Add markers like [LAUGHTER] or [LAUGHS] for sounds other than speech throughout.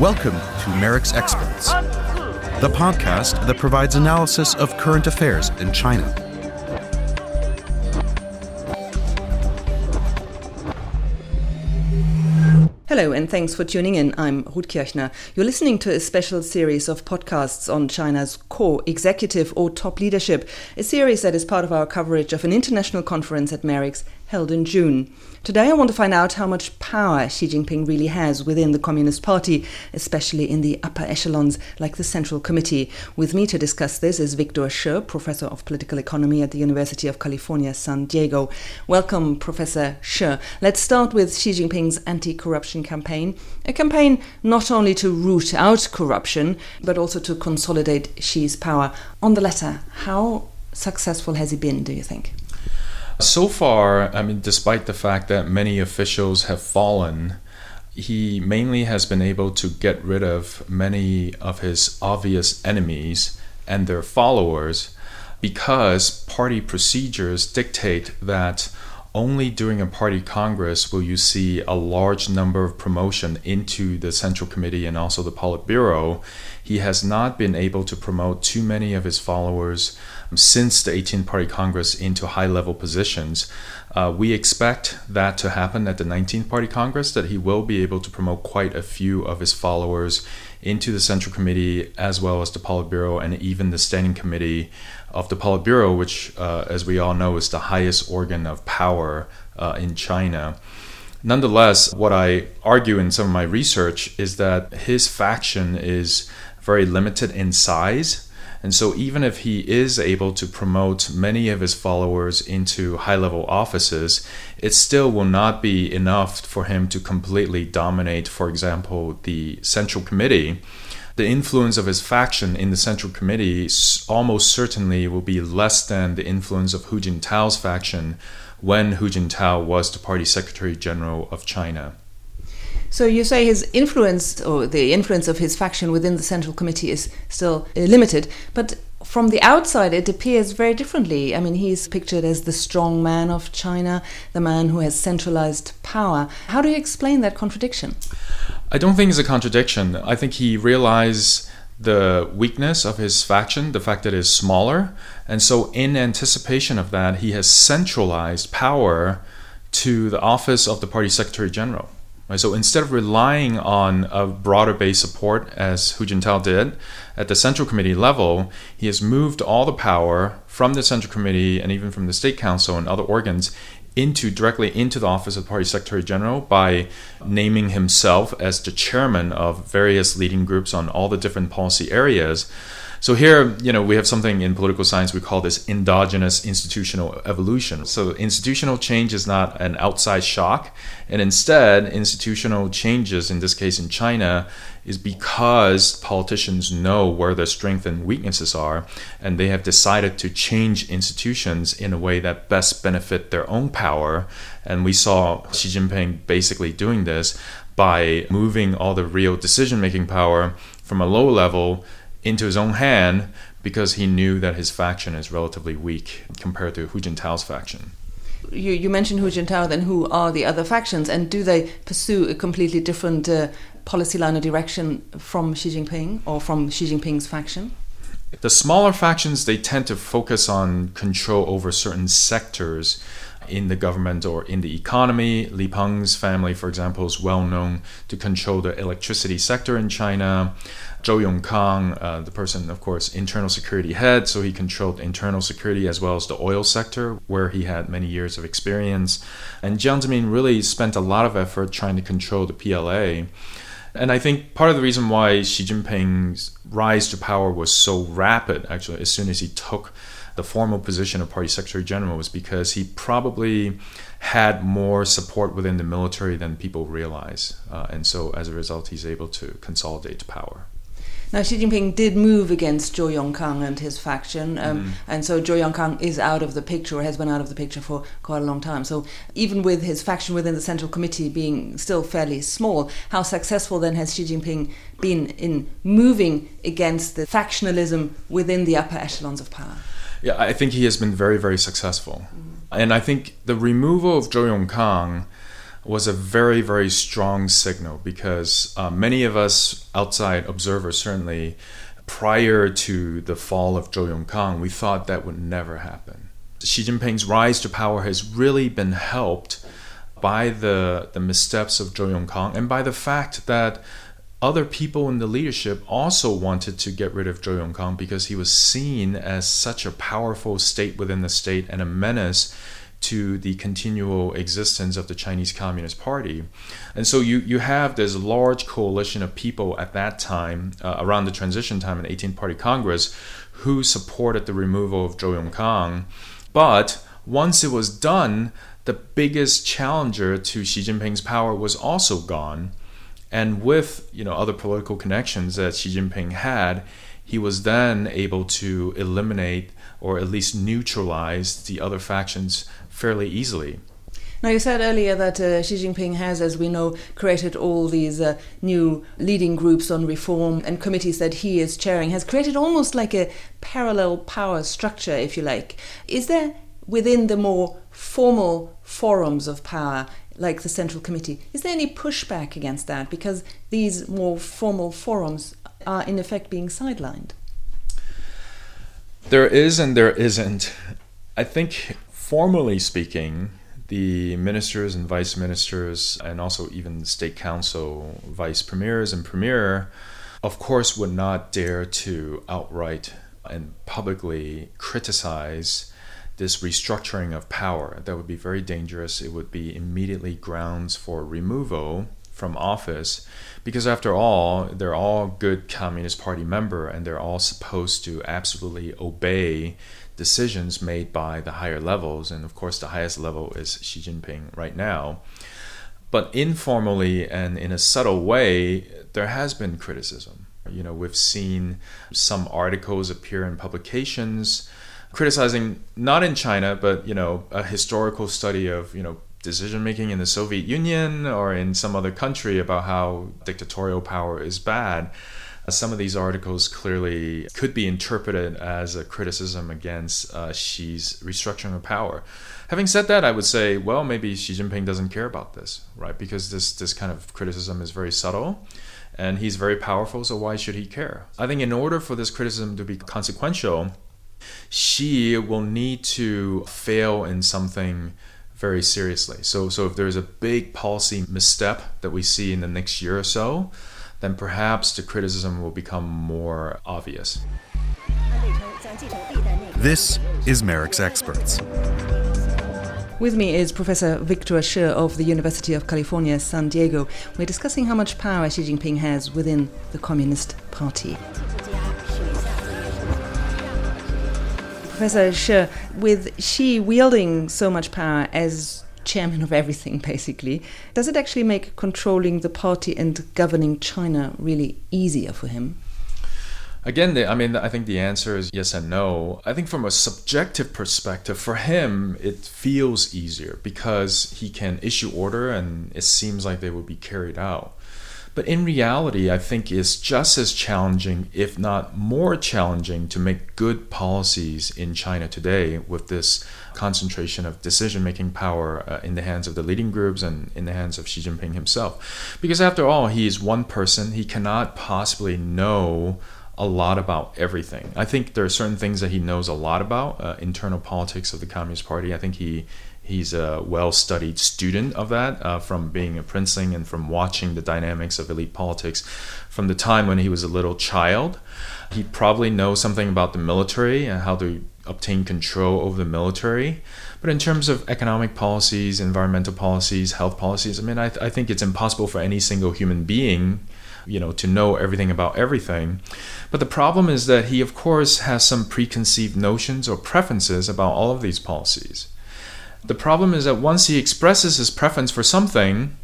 Welcome to MERICS Experts, the podcast that provides analysis of current affairs in China. Hello, and thanks for tuning in. I'm Ruth Kirchner. You're listening to a special series of podcasts on China's core executive or top leadership, a series that is part of our coverage of an international conference at MERICS held in June. Today, I want to find out how much power Xi Jinping really has within the Communist Party, especially in the upper echelons like the Central Committee. With me to discuss this is Victor Shih, professor of political economy at the University of California, San Diego. Welcome, Professor Shih. Let's start with Xi Jinping's anti corruption campaign, a campaign not only to root out corruption, but also to consolidate Xi's power. On the latter, how successful has he been, do you think? So far, I mean, despite the fact that many officials have fallen, he mainly has been able to get rid of many of his obvious enemies and their followers because party procedures dictate that only during a party congress will you see a large number of promotion into the central committee and also the politburo. He has not been able to promote too many of his followers since the 18th Party Congress into high level positions. Uh, we expect that to happen at the 19th Party Congress, that he will be able to promote quite a few of his followers into the Central Committee as well as the Politburo and even the Standing Committee of the Politburo, which, uh, as we all know, is the highest organ of power uh, in China. Nonetheless, what I argue in some of my research is that his faction is very limited in size. And so, even if he is able to promote many of his followers into high level offices, it still will not be enough for him to completely dominate, for example, the Central Committee. The influence of his faction in the Central Committee almost certainly will be less than the influence of Hu Jintao's faction when Hu Jintao was the party secretary general of China. So you say his influence, or the influence of his faction within the Central Committee, is still uh, limited, but from the outside it appears very differently. I mean, he's pictured as the strong man of China, the man who has centralized power. How do you explain that contradiction? I don't think it's a contradiction. I think he realized the weakness of his faction, the fact that it's smaller, and so in anticipation of that, he has centralized power to the office of the party secretary general. Right? So instead of relying on a broader base support as Hu Jintao did at the Central Committee level, he has moved all the power from the Central Committee and even from the State Council and other organs into directly into the office of the party secretary general by naming himself as the chairman of various leading groups on all the different policy areas. So here, you know, we have something in political science we call this endogenous institutional evolution. So institutional change is not an outside shock, and instead, institutional changes, in this case in China, is because politicians know where their strengths and weaknesses are, and they have decided to change institutions in a way that best benefit their own power. And we saw Xi Jinping basically doing this by moving all the real decision-making power from a low level into his own hand because he knew that his faction is relatively weak compared to Hu Jintao's faction. You, you mentioned Hu Jintao, then who are the other factions, and do they pursue a completely different uh, policy line or direction from Xi Jinping or from Xi Jinping's faction? The smaller factions they tend to focus on control over certain sectors in the government or in the economy. Li Peng's family, for example, is well known to control the electricity sector in China. Zhou Yongkang, uh, the person, of course, internal security head, so he controlled internal security as well as the oil sector, where he had many years of experience. And Jiang Zemin really spent a lot of effort trying to control the PLA. And I think part of the reason why Xi Jinping's rise to power was so rapid, actually, as soon as he took the formal position of party secretary general, was because he probably had more support within the military than people realize. Uh, and so as a result, he's able to consolidate power. Now, Xi Jinping did move against Zhou Yongkang and his faction, um, mm-hmm. and so Zhou Yongkang is out of the picture, or has been out of the picture for quite a long time. So, even with his faction within the Central Committee being still fairly small, how successful then has Xi Jinping been in moving against the factionalism within the upper echelons of power? Yeah, I think he has been very, very successful. Mm-hmm. And I think the removal of Zhou Yongkang was a very, very strong signal because uh, many of us outside observers, certainly prior to the fall of Zhou Yongkang, we thought that would never happen. Xi Jinping's rise to power has really been helped by the, the missteps of Zhou Yongkang and by the fact that other people in the leadership also wanted to get rid of Zhou Yongkang because he was seen as such a powerful state within the state and a menace to the continual existence of the Chinese Communist Party. And so you, you have this large coalition of people at that time, uh, around the transition time in the 18th Party Congress, who supported the removal of Zhou Yongkang. But once it was done, the biggest challenger to Xi Jinping's power was also gone. And with you know other political connections that Xi Jinping had, he was then able to eliminate or at least neutralize the other factions fairly easily. Now, you said earlier that uh, Xi Jinping has, as we know, created all these uh, new leading groups on reform and committees that he is chairing, has created almost like a parallel power structure, if you like. Is there, within the more formal forums of power, like the Central Committee, is there any pushback against that? Because these more formal forums are, in effect, being sidelined. There is and there isn't. I think formally speaking, the ministers and vice ministers, and also even the state council vice premiers and premier, of course, would not dare to outright and publicly criticize this restructuring of power. That would be very dangerous. It would be immediately grounds for removal from office because after all they're all good communist party member and they're all supposed to absolutely obey decisions made by the higher levels. And of course, the highest level is Xi Jinping right now. But informally and in a subtle way, there has been criticism. You know, we've seen some articles appear in publications criticizing not in China, but you know, a historical study of you know decision making in the Soviet Union or in some other country about how dictatorial power is bad some of these articles clearly could be interpreted as a criticism against uh, Xi's restructuring of power. Having said that, I would say, well, maybe Xi Jinping doesn't care about this, right? Because this this kind of criticism is very subtle, and he's very powerful. So why should he care? I think in order for this criticism to be consequential, Xi will need to fail in something very seriously. So so if there's a big policy misstep that we see in the next year or so then perhaps the criticism will become more obvious. This is MERICS Experts. With me is Professor Victor Shih of the University of California, San Diego. We're discussing how much power Xi Jinping has within the Communist Party. Professor Shih, with Xi wielding so much power as chairman of everything, basically. Does it actually make controlling the party and governing China really easier for him? Again, I mean, I think the answer is yes and no. I think from a subjective perspective, for him, it feels easier because he can issue order and it seems like they will be carried out. But in reality, I think it's just as challenging, if not more challenging, to make good policies in China today with this concentration of decision making power uh, in the hands of the leading groups and in the hands of Xi Jinping himself. Because after all, he is one person, he cannot possibly know a lot about everything. I think there are certain things that he knows a lot about uh, internal politics of the Communist Party. I think he He's a well studied student of that uh, from being a princeling and from watching the dynamics of elite politics from the time when he was a little child. He probably knows something about the military and how to obtain control over the military. But in terms of economic policies, environmental policies, health policies, I mean, I, th- I think it's impossible for any single human being you know to know everything about everything but the problem is that he of course has some preconceived notions or preferences about all of these policies the problem is that once he expresses his preference for something,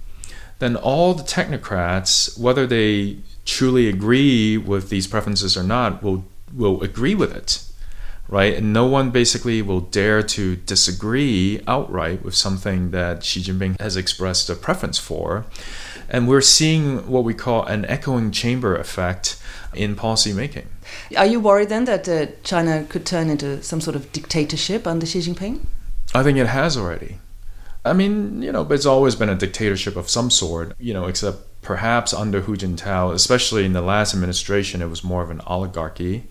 then all the technocrats, whether they truly agree with these preferences or not, will will agree with it, right? And no one basically will dare to disagree outright with something that Xi Jinping has expressed a preference for. And we're seeing what we call an echoing chamber effect in policy making. Are you worried then that uh, China could turn into some sort of dictatorship under Xi Jinping? I think it has already. I mean, you know, it's always been a dictatorship of some sort, you know, except perhaps under Hu Jintao, especially in the last administration, it was more of an oligarchy.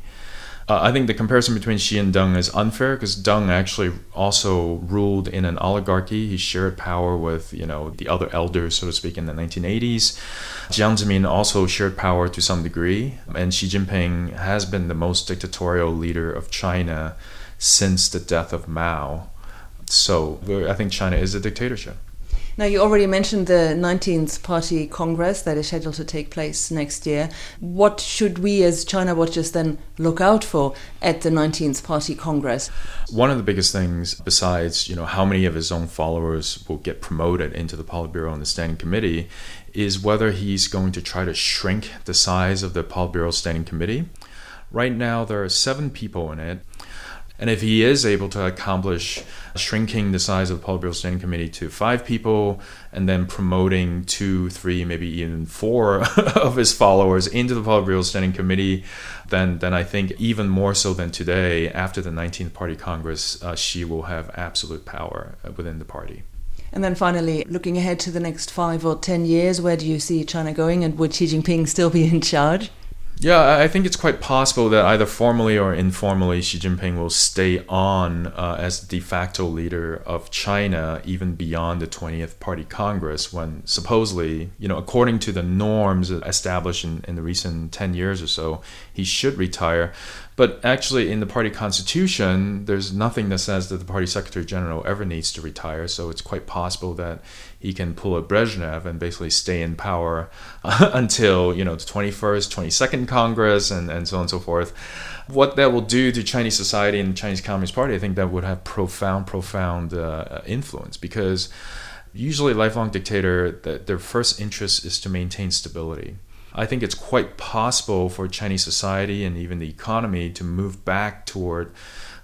Uh, I think the comparison between Xi and Deng is unfair because Deng actually also ruled in an oligarchy. He shared power with, you know, the other elders, so to speak, in the 1980s. Jiang Zemin also shared power to some degree, and Xi Jinping has been the most dictatorial leader of China since the death of Mao. So I think China is a dictatorship. Now, you already mentioned the 19th Party Congress that is scheduled to take place next year. What should we as China watchers then look out for at the 19th Party Congress? One of the biggest things, besides you know how many of his own followers will get promoted into the Politburo and the Standing Committee, is whether he's going to try to shrink the size of the Politburo Standing Committee. Right now, there are seven people in it. And if he is able to accomplish shrinking the size of the Politburo Standing Committee to five people and then promoting two, three, maybe even four [LAUGHS] of his followers into the Politburo Standing Committee, then, then I think even more so than today, after the 19th Party Congress, uh, Xi will have absolute power uh, within the party. And then finally, looking ahead to the next five or ten years, where do you see China going and would Xi Jinping still be in charge? Yeah, I think it's quite possible that either formally or informally, Xi Jinping will stay on uh, as de facto leader of China even beyond the 20th Party Congress, when supposedly, you know, according to the norms established in, in the recent 10 years or so, he should retire. But actually, in the party constitution, there's nothing that says that the party secretary general ever needs to retire. So it's quite possible that he can pull a Brezhnev and basically stay in power [LAUGHS] until you know the 21st, 22nd Congress, and, and so on and so forth. What that will do to Chinese society and the Chinese Communist Party, I think that would have profound, profound uh, influence because usually lifelong dictator, their first interest is to maintain stability I think it's quite possible for Chinese society and even the economy to move back toward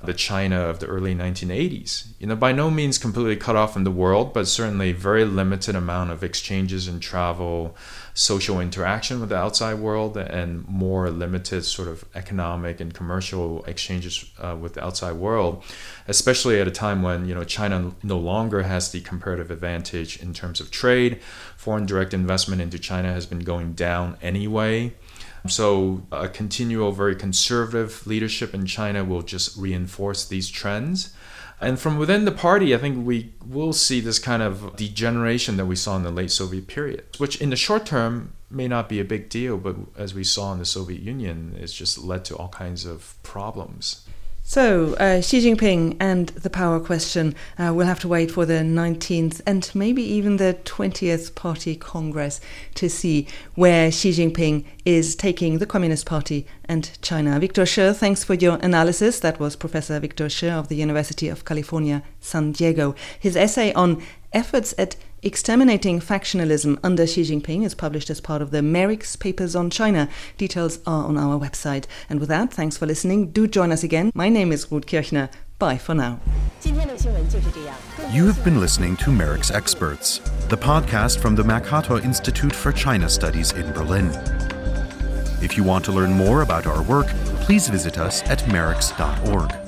the China of the early 1980s. You know, by no means completely cut off from the world, but certainly very limited amount of exchanges and travel, social interaction with the outside world, and more limited sort of economic and commercial exchanges uh, with the outside world. Especially at a time when you know China no longer has the comparative advantage in terms of trade. Foreign direct investment into China has been going down anyway. So, a continual, very conservative leadership in China will just reinforce these trends. And from within the party, I think we will see this kind of degeneration that we saw in the late Soviet period, which in the short term may not be a big deal, but as we saw in the Soviet Union, it's just led to all kinds of problems. So, uh, Xi Jinping and the power question, uh, we'll have to wait for the 19th and maybe even the 20th Party Congress to see where Xi Jinping is taking the Communist Party and China. Victor Shih, thanks for your analysis. That was Professor Victor Shih of the University of California, San Diego. His essay on efforts at Exterminating Factionalism under Xi Jinping is published as part of the MERICS Papers on China. Details are on our website. And with that, thanks for listening. Do join us again. My name is Ruth Kirchner. Bye for now. You have been listening to MERICS Experts, the podcast from the Mercator Institute for China Studies in Berlin. If you want to learn more about our work, please visit us at merics.org.